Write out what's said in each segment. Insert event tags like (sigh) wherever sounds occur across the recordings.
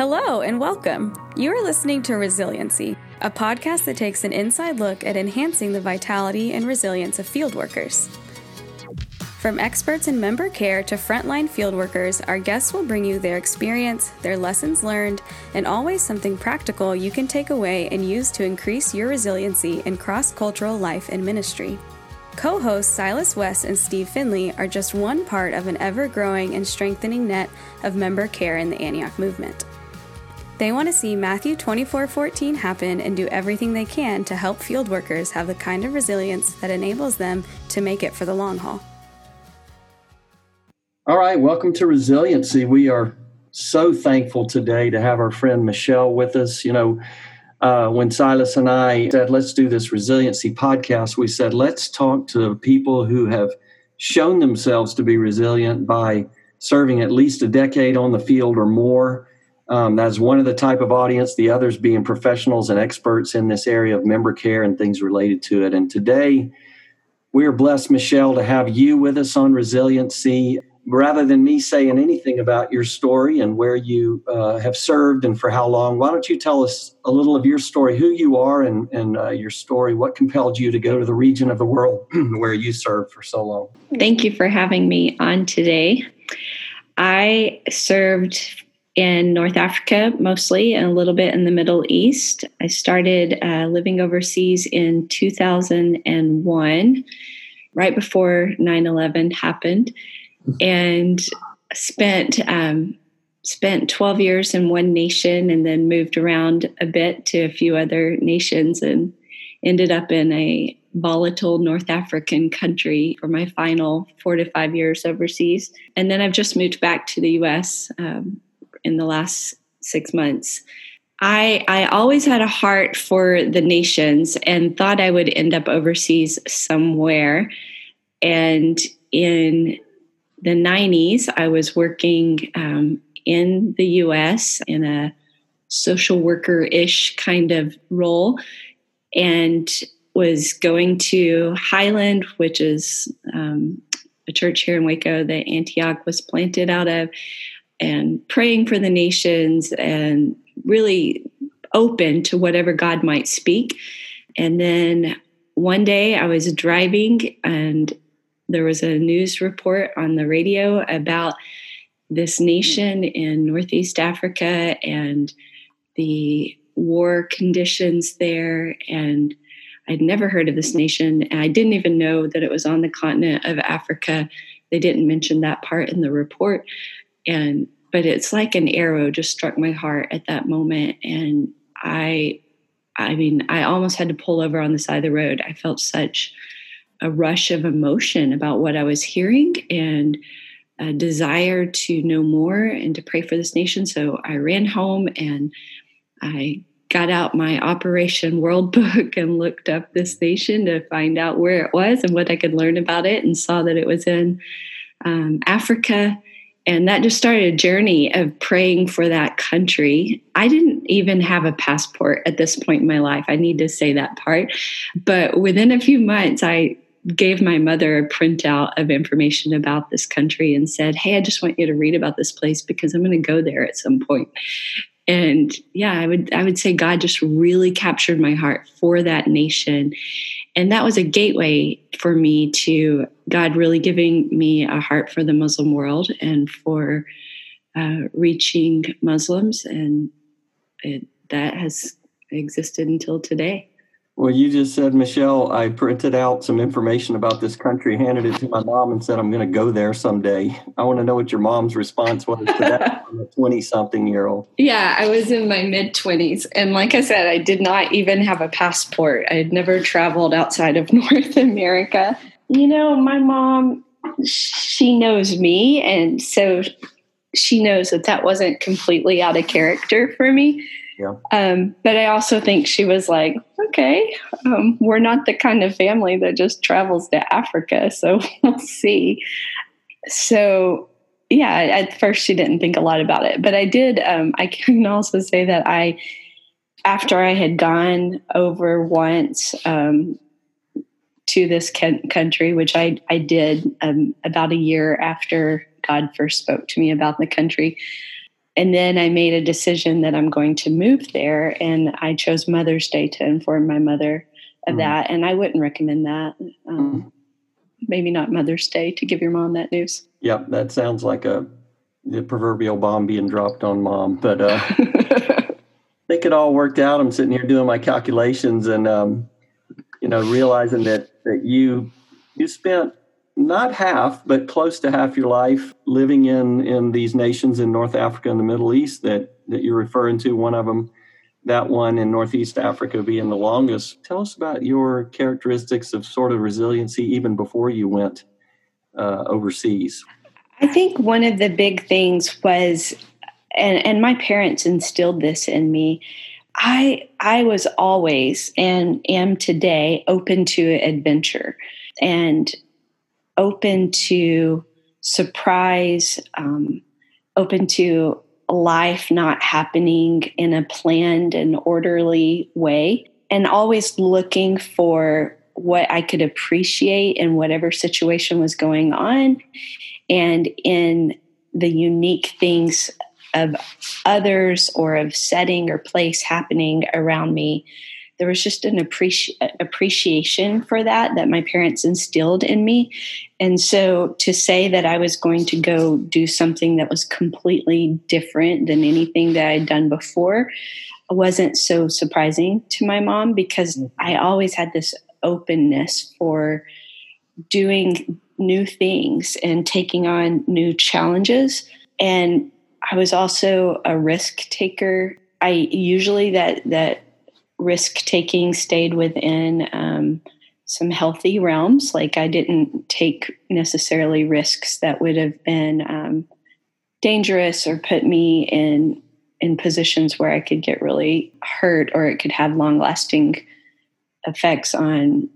Hello and welcome. You are listening to Resiliency, a podcast that takes an inside look at enhancing the vitality and resilience of field workers. From experts in member care to frontline field workers, our guests will bring you their experience, their lessons learned, and always something practical you can take away and use to increase your resiliency in cross cultural life and ministry. Co hosts Silas West and Steve Finley are just one part of an ever growing and strengthening net of member care in the Antioch movement. They want to see Matthew 24:14 happen and do everything they can to help field workers have the kind of resilience that enables them to make it for the long haul. All right, welcome to Resiliency. We are so thankful today to have our friend Michelle with us. You know, uh, when Silas and I said, let's do this resiliency podcast, we said, let's talk to people who have shown themselves to be resilient by serving at least a decade on the field or more. Um, that's one of the type of audience, the others being professionals and experts in this area of member care and things related to it. And today, we are blessed, Michelle, to have you with us on resiliency rather than me saying anything about your story and where you uh, have served and for how long, why don't you tell us a little of your story, who you are, and, and uh, your story? What compelled you to go to the region of the world (clears throat) where you served for so long? Thank you for having me on today. I served in North Africa mostly and a little bit in the Middle East. I started uh, living overseas in 2001, right before 9 11 happened and spent um, spent 12 years in one nation and then moved around a bit to a few other nations and ended up in a volatile North African country for my final four to five years overseas. And then I've just moved back to the US um, in the last six months. I, I always had a heart for the nations and thought I would end up overseas somewhere. And in the 90s, I was working um, in the US in a social worker ish kind of role and was going to Highland, which is um, a church here in Waco that Antioch was planted out of, and praying for the nations and really open to whatever God might speak. And then one day I was driving and there was a news report on the radio about this nation in Northeast Africa and the war conditions there. And I'd never heard of this nation. And I didn't even know that it was on the continent of Africa. They didn't mention that part in the report. And but it's like an arrow just struck my heart at that moment. And I I mean, I almost had to pull over on the side of the road. I felt such a rush of emotion about what I was hearing and a desire to know more and to pray for this nation. So I ran home and I got out my Operation World Book (laughs) and looked up this nation to find out where it was and what I could learn about it, and saw that it was in um, Africa. And that just started a journey of praying for that country. I didn't even have a passport at this point in my life. I need to say that part. But within a few months, I gave my mother a printout of information about this country and said, Hey, I just want you to read about this place because I'm going to go there at some point. And yeah, I would I would say God just really captured my heart for that nation. And that was a gateway for me to God really giving me a heart for the Muslim world and for uh, reaching Muslims. And it, that has existed until today. Well, you just said, Michelle, I printed out some information about this country, handed it to my mom, and said, I'm going to go there someday. I want to know what your mom's response was to that (laughs) 20 something year old. Yeah, I was in my mid 20s. And like I said, I did not even have a passport. I had never traveled outside of (laughs) North America. You know, my mom, she knows me. And so she knows that that wasn't completely out of character for me. Yeah. Um, but I also think she was like, okay, um, we're not the kind of family that just travels to Africa, so (laughs) we'll see. So, yeah, at first she didn't think a lot about it, but I did. Um, I can (laughs) also say that I, after I had gone over once um, to this country, which I I did um, about a year after God first spoke to me about the country and then I made a decision that I'm going to move there, and I chose Mother's Day to inform my mother of mm. that. And I wouldn't recommend that. Um, mm. Maybe not Mother's Day to give your mom that news. Yep, that sounds like a the proverbial bomb being dropped on mom. But uh, (laughs) I think it all worked out. I'm sitting here doing my calculations and um, you know realizing that that you you spent not half, but close to half your life living in in these nations in North Africa and the Middle East that that you're referring to. One of them, that one in Northeast Africa, being the longest. Tell us about your characteristics of sort of resiliency even before you went uh, overseas. I think one of the big things was, and and my parents instilled this in me. I I was always and am today open to adventure and open to surprise, um, open to life not happening in a planned and orderly way, and always looking for what I could appreciate in whatever situation was going on and in the unique things of others or of setting or place happening around me there was just an appreci- appreciation for that that my parents instilled in me and so to say that i was going to go do something that was completely different than anything that i'd done before wasn't so surprising to my mom because mm-hmm. i always had this openness for doing new things and taking on new challenges and i was also a risk taker i usually that that risk taking stayed within um, some healthy realms. Like I didn't take necessarily risks that would have been um, dangerous or put me in in positions where I could get really hurt or it could have long lasting effects on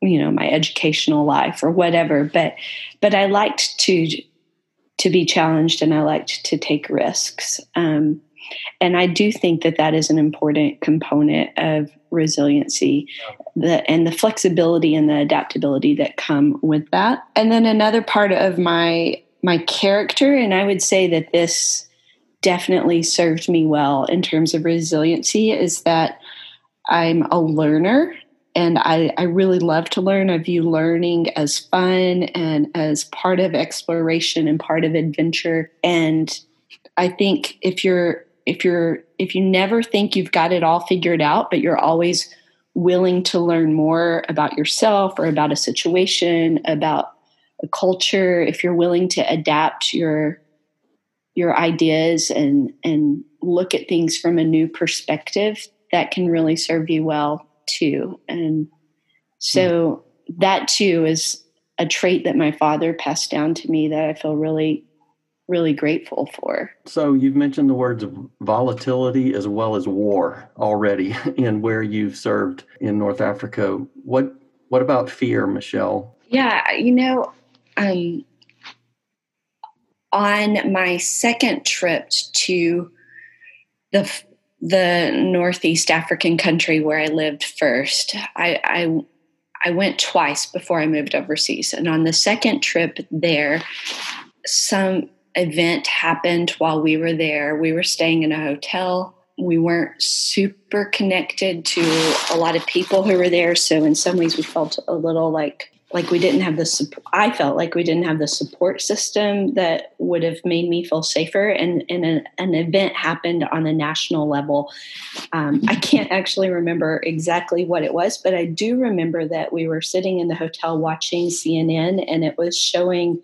you know my educational life or whatever but but i liked to to be challenged and i liked to take risks. Um, and I do think that that is an important component of resiliency the, and the flexibility and the adaptability that come with that. And then another part of my my character, and I would say that this definitely served me well in terms of resiliency, is that I'm a learner and I, I, really love to learn. I view learning as fun and as part of exploration and part of adventure. And I think if you're if you're if you never think you've got it all figured out but you're always willing to learn more about yourself or about a situation about a culture if you're willing to adapt your your ideas and and look at things from a new perspective that can really serve you well too and so mm. that too is a trait that my father passed down to me that I feel really really grateful for. So you've mentioned the words volatility as well as war already (laughs) in where you've served in North Africa. What what about fear, Michelle? Yeah, you know, um, on my second trip to the the Northeast African country where I lived first, I, I I went twice before I moved overseas, and on the second trip there, some event happened while we were there. We were staying in a hotel. We weren't super connected to a lot of people who were there, so in some ways we felt a little like like we didn't have the I felt like we didn't have the support system that would have made me feel safer. And, and an, an event happened on the national level. Um, I can't actually remember exactly what it was, but I do remember that we were sitting in the hotel watching CNN, and it was showing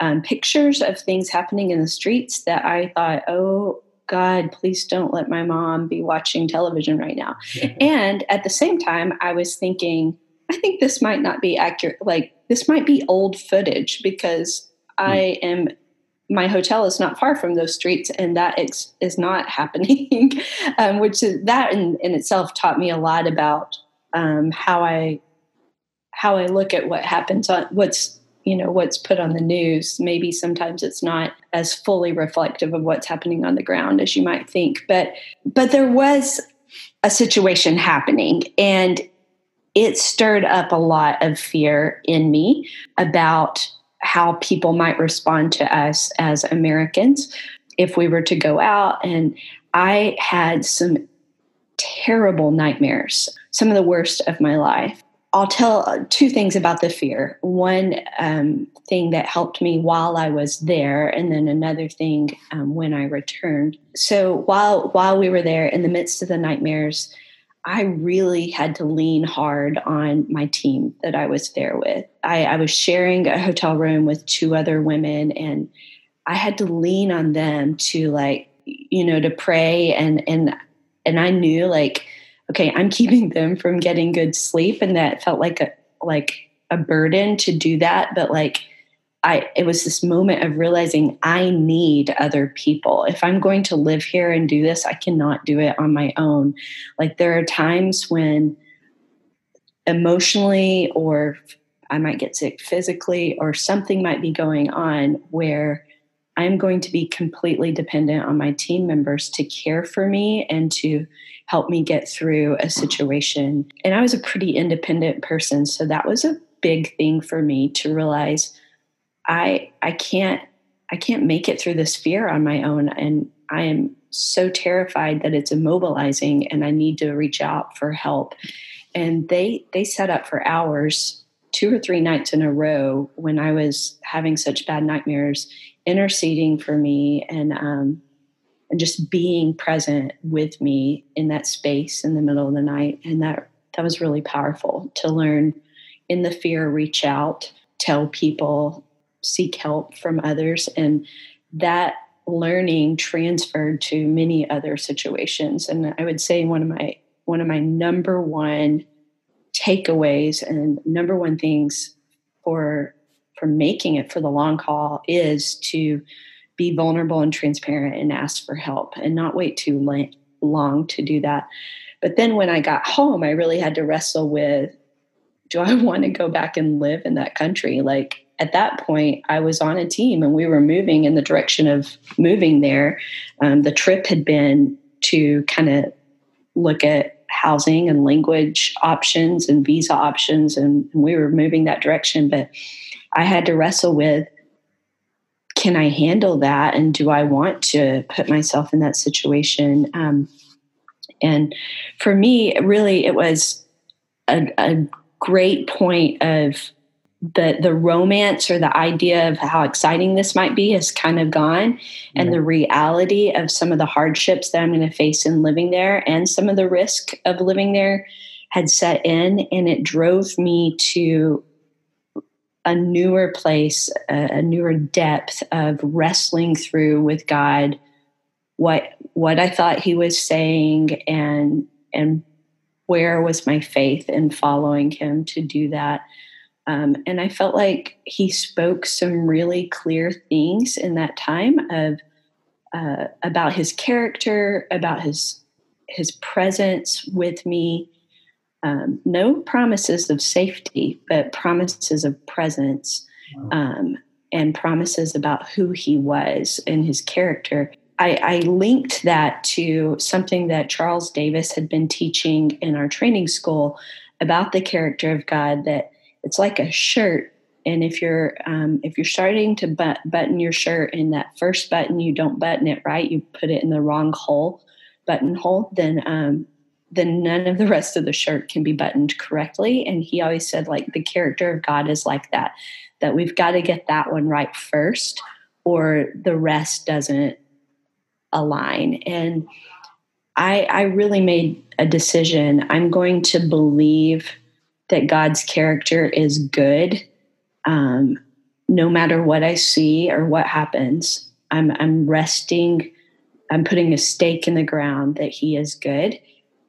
um, pictures of things happening in the streets that I thought, oh God, please don't let my mom be watching television right now. and at the same time, I was thinking, I think this might not be accurate. Like, this might be old footage because mm. I am, my hotel is not far from those streets and that is, is not (laughs) happening, um, which is, that in, in itself taught me a lot about um, how I, how I look at what happens on what's you know what's put on the news maybe sometimes it's not as fully reflective of what's happening on the ground as you might think but but there was a situation happening and it stirred up a lot of fear in me about how people might respond to us as Americans if we were to go out. And I had some terrible nightmares, some of the worst of my life. I'll tell two things about the fear. One um, thing that helped me while I was there, and then another thing um, when I returned. So while while we were there, in the midst of the nightmares, I really had to lean hard on my team that I was there with. I, I was sharing a hotel room with two other women, and I had to lean on them to like you know to pray and and and I knew like okay, I'm keeping them from getting good sleep. And that felt like a like a burden to do that. But like I it was this moment of realizing I need other people. If I'm going to live here and do this, I cannot do it on my own. Like there are times when emotionally or I might get sick physically or something might be going on where I'm going to be completely dependent on my team members to care for me and to help me get through a situation. And I was a pretty independent person, so that was a big thing for me to realize I I can't I can't make it through this fear on my own and I am so terrified that it's immobilizing and I need to reach out for help. And they they set up for hours two or three nights in a row when I was having such bad nightmares, interceding for me and um, and just being present with me in that space in the middle of the night. And that that was really powerful to learn in the fear, reach out, tell people, seek help from others. And that learning transferred to many other situations. And I would say one of my one of my number one takeaways and number one things for for making it for the long haul is to be vulnerable and transparent and ask for help and not wait too long to do that. But then when I got home, I really had to wrestle with do I (laughs) want to go back and live in that country? Like at that point, I was on a team and we were moving in the direction of moving there. Um, the trip had been to kind of look at housing and language options and visa options, and, and we were moving that direction. But I had to wrestle with can I handle that? And do I want to put myself in that situation? Um, and for me, really, it was a, a great point of the the romance or the idea of how exciting this might be has kind of gone and the reality of some of the hardships that I'm going to face in living there and some of the risk of living there had set in and it drove me to a newer place, a, a newer depth of wrestling through with God what what I thought He was saying and and where was my faith in following Him to do that. Um, and I felt like He spoke some really clear things in that time of uh, about His character, about His His presence with me, um, no promises of safety, but promises of presence um, and promises about who he was and his character. I, I, linked that to something that Charles Davis had been teaching in our training school about the character of God. That it's like a shirt, and if you're um, if you're starting to but, button your shirt, and that first button you don't button it right, you put it in the wrong hole, buttonhole, then um, then none of the rest of the shirt can be buttoned correctly. And he always said, like, the character of God is like that, that we've got to get that one right first, or the rest doesn't align. And I, I really made a decision. I'm going to believe that God's character is good, um, no matter what I see or what happens. I'm, I'm resting. I'm putting a stake in the ground that He is good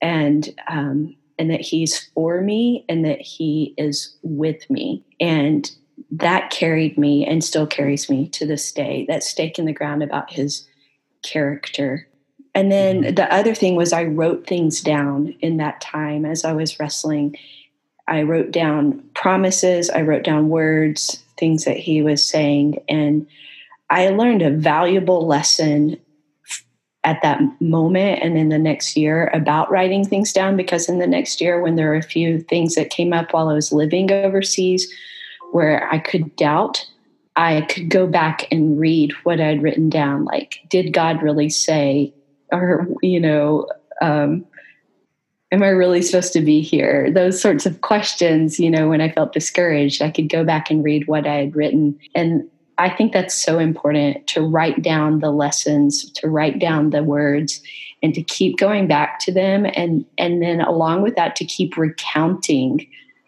and um, and that he's for me and that he is with me and that carried me and still carries me to this day that stake in the ground about his character and then mm-hmm. the other thing was i wrote things down in that time as i was wrestling i wrote down promises i wrote down words things that he was saying and i learned a valuable lesson at that moment and in the next year about writing things down because in the next year when there were a few things that came up while I was living overseas where I could doubt I could go back and read what I'd written down. Like, did God really say, or, you know, um, am I really supposed to be here? Those sorts of questions, you know, when I felt discouraged, I could go back and read what I had written. And I think that's so important to write down the lessons, to write down the words, and to keep going back to them. And, and then along with that, to keep recounting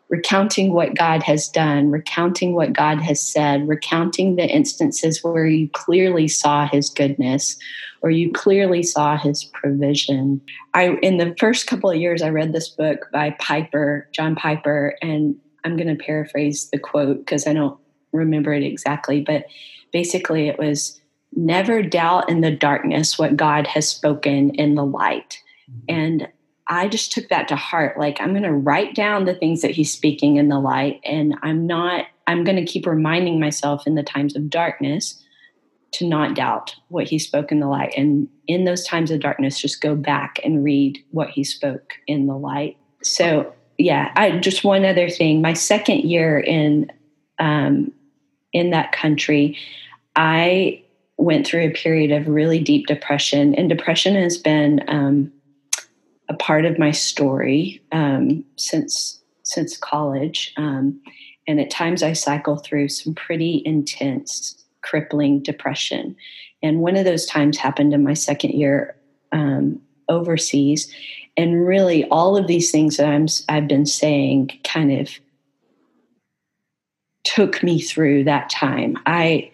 recounting what God has done, recounting what God has said, recounting the instances where you clearly saw his goodness or you clearly saw his provision. I in the first couple of years I read this book by Piper, John Piper, and I'm going to paraphrase the quote because I don't remember it exactly, but basically it was never doubt in the darkness what God has spoken in the light. Mm-hmm. And I just took that to heart. Like, I'm going to write down the things that he's speaking in the light, and I'm not, I'm going to keep reminding myself in the times of darkness to not doubt what he spoke in the light. And in those times of darkness, just go back and read what he spoke in the light. So, yeah, I just one other thing. My second year in, um, in that country, I went through a period of really deep depression, and depression has been, um, a part of my story um, since since college, um, and at times I cycle through some pretty intense, crippling depression. And one of those times happened in my second year um, overseas, and really all of these things that I'm I've been saying kind of took me through that time. I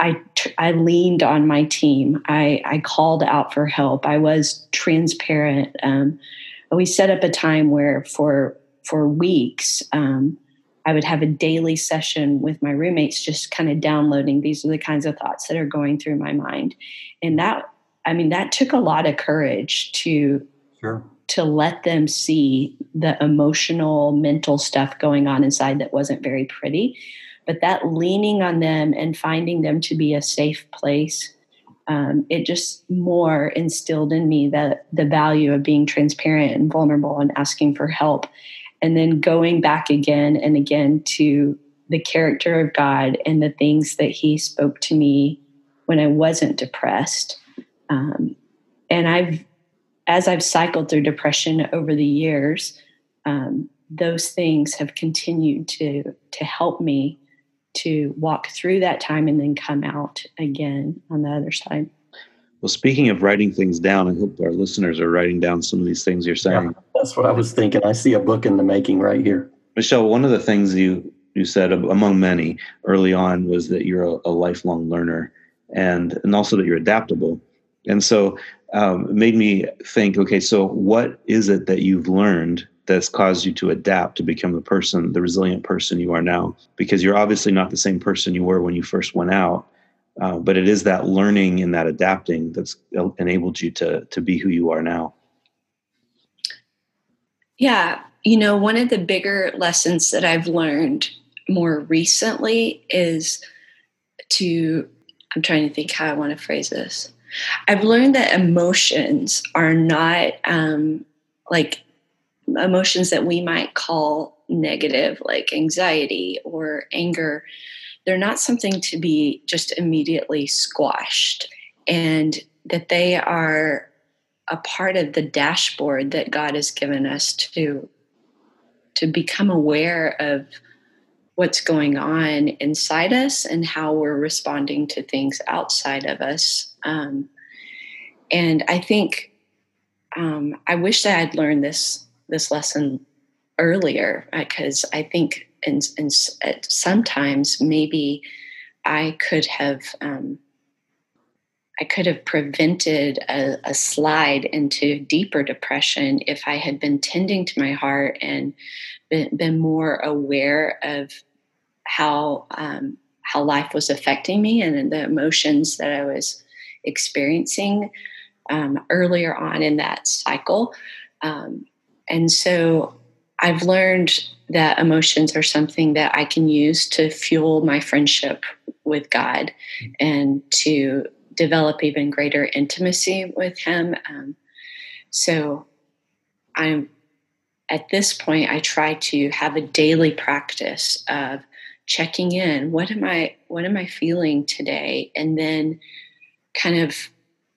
I, I leaned on my team. I, I called out for help. I was transparent. Um, we set up a time where for for weeks um, I would have a daily session with my roommates, just kind of downloading. These are the kinds of thoughts that are going through my mind, and that I mean that took a lot of courage to sure. to let them see the emotional, mental stuff going on inside that wasn't very pretty but that leaning on them and finding them to be a safe place um, it just more instilled in me that the value of being transparent and vulnerable and asking for help and then going back again and again to the character of god and the things that he spoke to me when i wasn't depressed um, and i've as i've cycled through depression over the years um, those things have continued to to help me to walk through that time and then come out again on the other side. Well, speaking of writing things down, I hope our listeners are writing down some of these things you're saying. Yeah, that's what I was thinking. I see a book in the making right here. Michelle, one of the things you you said among many early on was that you're a, a lifelong learner and and also that you're adaptable. And so um, it made me think, okay, so what is it that you've learned that's caused you to adapt to become the person, the resilient person you are now. Because you're obviously not the same person you were when you first went out, uh, but it is that learning and that adapting that's enabled you to to be who you are now. Yeah, you know, one of the bigger lessons that I've learned more recently is to. I'm trying to think how I want to phrase this. I've learned that emotions are not um, like emotions that we might call negative, like anxiety or anger, they're not something to be just immediately squashed, and that they are a part of the dashboard that God has given us to to become aware of what's going on inside us and how we're responding to things outside of us. Um, and I think um, I wish that I'd learned this this lesson earlier because I think and sometimes maybe I could have um, I could have prevented a, a, slide into deeper depression if I had been tending to my heart and been, been more aware of how um, how life was affecting me and the emotions that I was experiencing um, earlier on in that cycle. Um, and so I've learned that emotions are something that I can use to fuel my friendship with God and to develop even greater intimacy with Him. Um, so I'm at this point, I try to have a daily practice of checking in what am i what am i feeling today and then kind of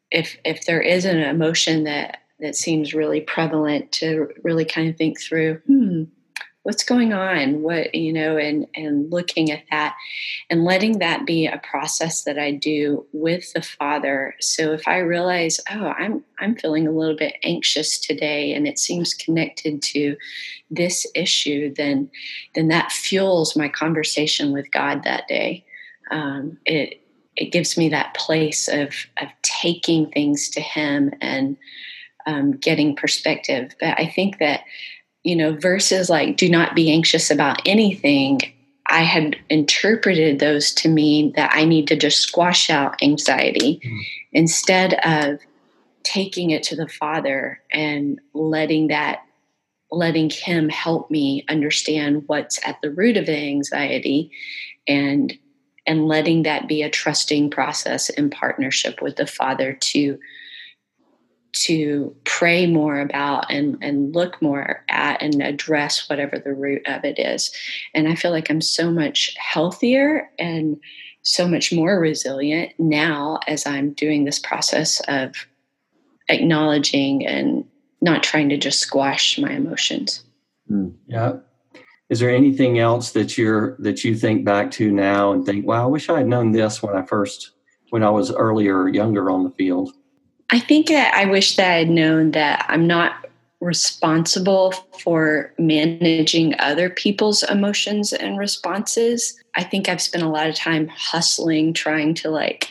if if there is an emotion that that seems really prevalent to really kind of think through hmm what's going on? What you know and and looking at that and letting that be a process that i do with the father. So if i realize oh i'm i'm feeling a little bit anxious today and it seems connected to this issue then then that fuels my conversation with god that day. Um, it it gives me that place of of taking things to him and um, getting perspective. But i think that you know, verses like do not be anxious about anything, I had interpreted those to mean that I need to just squash out anxiety mm. instead of taking it to the Father and letting that letting him help me understand what's at the root of the anxiety and and letting that be a trusting process in partnership with the father to to pray more about and, and look more at and address whatever the root of it is. And I feel like I'm so much healthier and so much more resilient now as I'm doing this process of acknowledging and not trying to just squash my emotions. Mm, yeah. Is there anything else that you're that you think back to now and think, wow, I wish I had known this when I first when I was earlier younger on the field? I think I wish that I had known that I'm not responsible for managing other people's emotions and responses. I think I've spent a lot of time hustling, trying to like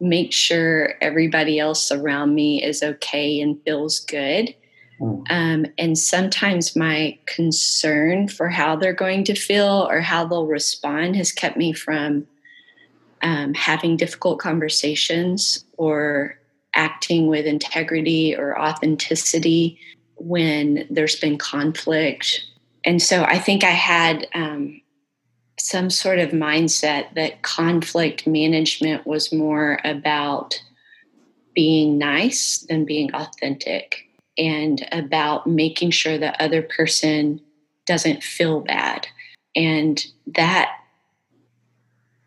make sure everybody else around me is okay and feels good. Hmm. Um, and sometimes my concern for how they're going to feel or how they'll respond has kept me from um, having difficult conversations or acting with integrity or authenticity when there's been conflict. And so I think I had um, some sort of mindset that conflict management was more about being nice than being authentic and about making sure the other person doesn't feel bad. And that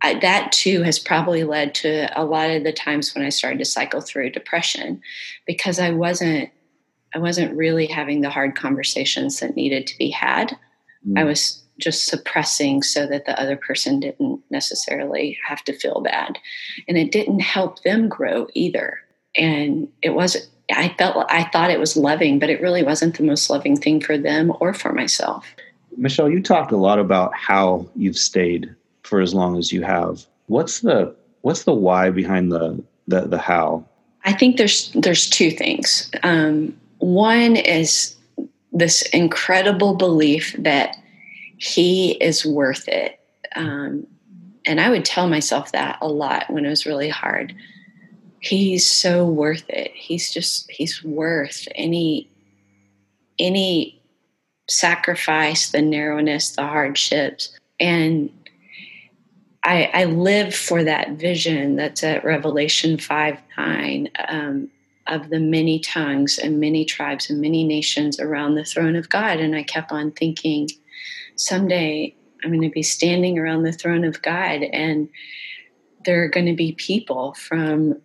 I, that too has probably led to a lot of the times when I started to cycle through depression because I wasn't I wasn't really having the hard conversations that needed to be had. Mm. I was just suppressing so that the other person didn't necessarily have to feel bad. And it didn't help them grow either. And it was I felt I thought it was loving, but it really wasn't the most loving thing for them or for myself. Michelle, you talked a lot about how you've stayed for as long as you have. What's the what's the why behind the the, the how? I think there's there's two things. Um, one is this incredible belief that he is worth it, um, and I would tell myself that a lot when it was really hard. He's so worth it. He's just he's worth any any sacrifice, the narrowness, the hardships, and I, I live for that vision that's at Revelation 5 9 um, of the many tongues and many tribes and many nations around the throne of God. And I kept on thinking, someday I'm going to be standing around the throne of God, and there are going to be people from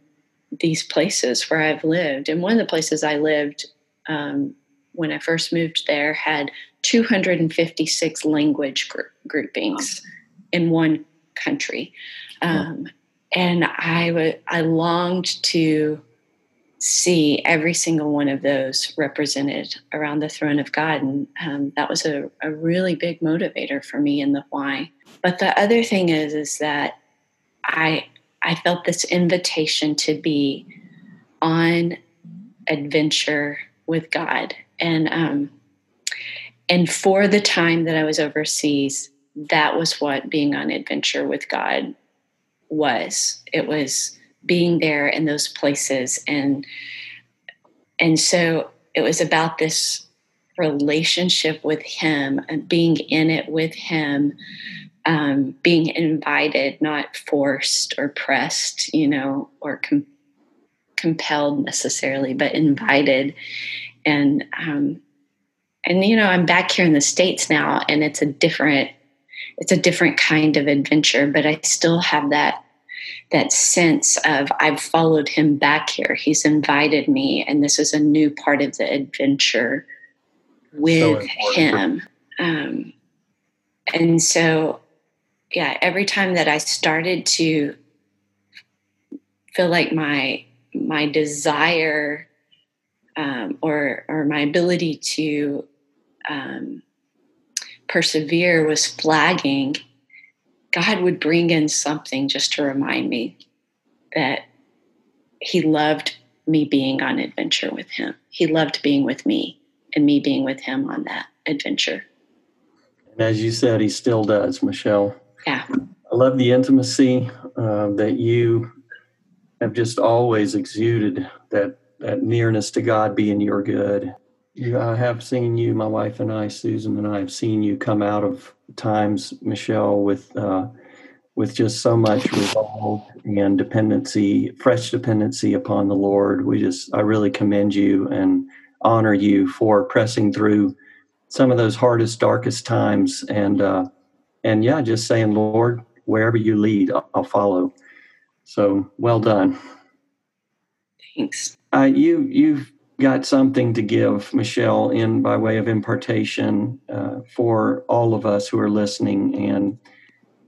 these places where I've lived. And one of the places I lived um, when I first moved there had 256 language gr- groupings in one country. Um, and I would I longed to see every single one of those represented around the throne of God, and um, that was a, a really big motivator for me in the why. But the other thing is, is that I I felt this invitation to be on adventure with God, and um, and for the time that I was overseas, that was what being on adventure with God was. It was being there in those places and and so it was about this relationship with him and being in it with him um, being invited not forced or pressed you know or com- compelled necessarily but invited and um, and you know i'm back here in the states now and it's a different it's a different kind of adventure, but I still have that that sense of I've followed him back here. He's invited me, and this is a new part of the adventure with so him. Um, and so, yeah, every time that I started to feel like my my desire um, or or my ability to um, persevere was flagging, God would bring in something just to remind me that He loved me being on adventure with Him. He loved being with me and me being with Him on that adventure. And as you said, He still does, Michelle. Yeah. I love the intimacy uh, that you have just always exuded that that nearness to God being your good. I have seen you, my wife and I, Susan and I, have seen you come out of times, Michelle, with uh, with just so much resolve and dependency, fresh dependency upon the Lord. We just, I really commend you and honor you for pressing through some of those hardest, darkest times, and uh, and yeah, just saying, Lord, wherever you lead, I'll, I'll follow. So well done. Thanks. Uh, you you've got something to give, Michelle, in by way of impartation uh, for all of us who are listening. And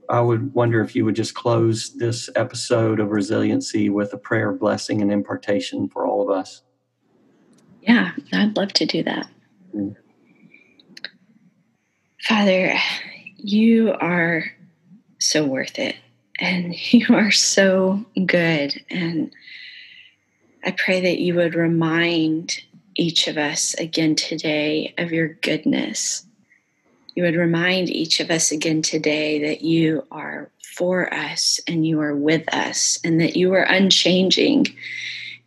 I would wonder if you would just close this episode of resiliency with a prayer of blessing and impartation for all of us. Yeah, I'd love to do that. Mm. Father, you are so worth it and (laughs) you are so good. And I pray that you would remind each of us again today of your goodness. You would remind each of us again today that you are for us and you are with us and that you are unchanging.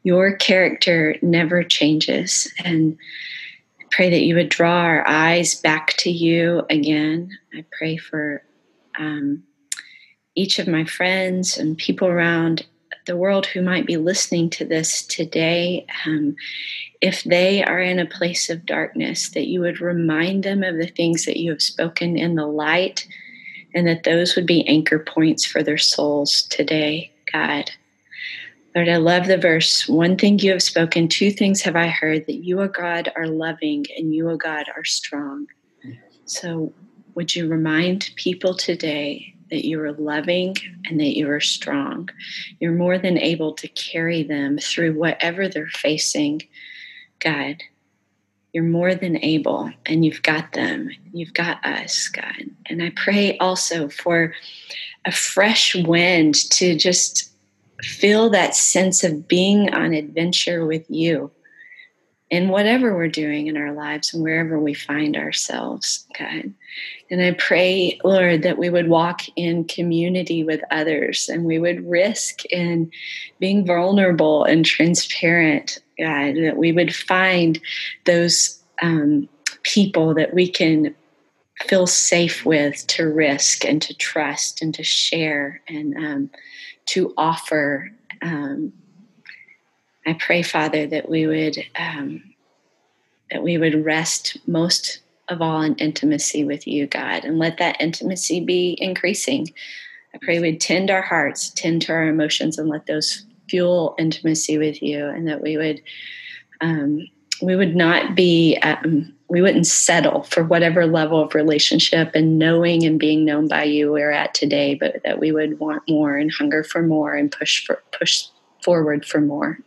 Your character never changes. And I pray that you would draw our eyes back to you again. I pray for um, each of my friends and people around the world who might be listening to this today, um, if they are in a place of darkness, that you would remind them of the things that you have spoken in the light, and that those would be anchor points for their souls today, God. Lord, I love the verse. One thing you have spoken, two things have I heard that you, O God, are loving and you, O God, are strong. So, would you remind people today that you are loving and that you are strong. You're more than able to carry them through whatever they're facing, God. You're more than able, and you've got them. You've got us, God. And I pray also for a fresh wind to just feel that sense of being on adventure with you in whatever we're doing in our lives and wherever we find ourselves, God. And I pray, Lord, that we would walk in community with others and we would risk in being vulnerable and transparent, God, that we would find those um, people that we can feel safe with to risk and to trust and to share and um, to offer. Um, I pray, Father, that we would um, that we would rest most of all in intimacy with you, God, and let that intimacy be increasing. I pray we'd tend our hearts, tend to our emotions, and let those fuel intimacy with you, and that we would um, we would not be um, we wouldn't settle for whatever level of relationship and knowing and being known by you we're at today, but that we would want more and hunger for more and push for push forward for more.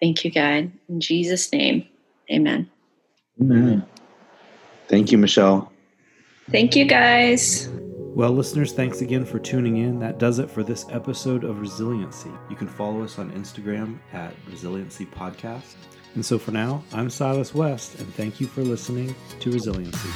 Thank you, God. In Jesus' name, Amen. Amen. Thank you, Michelle. Thank you, guys. Well, listeners, thanks again for tuning in. That does it for this episode of Resiliency. You can follow us on Instagram at Resiliency Podcast. And so for now, I'm Silas West, and thank you for listening to Resiliency.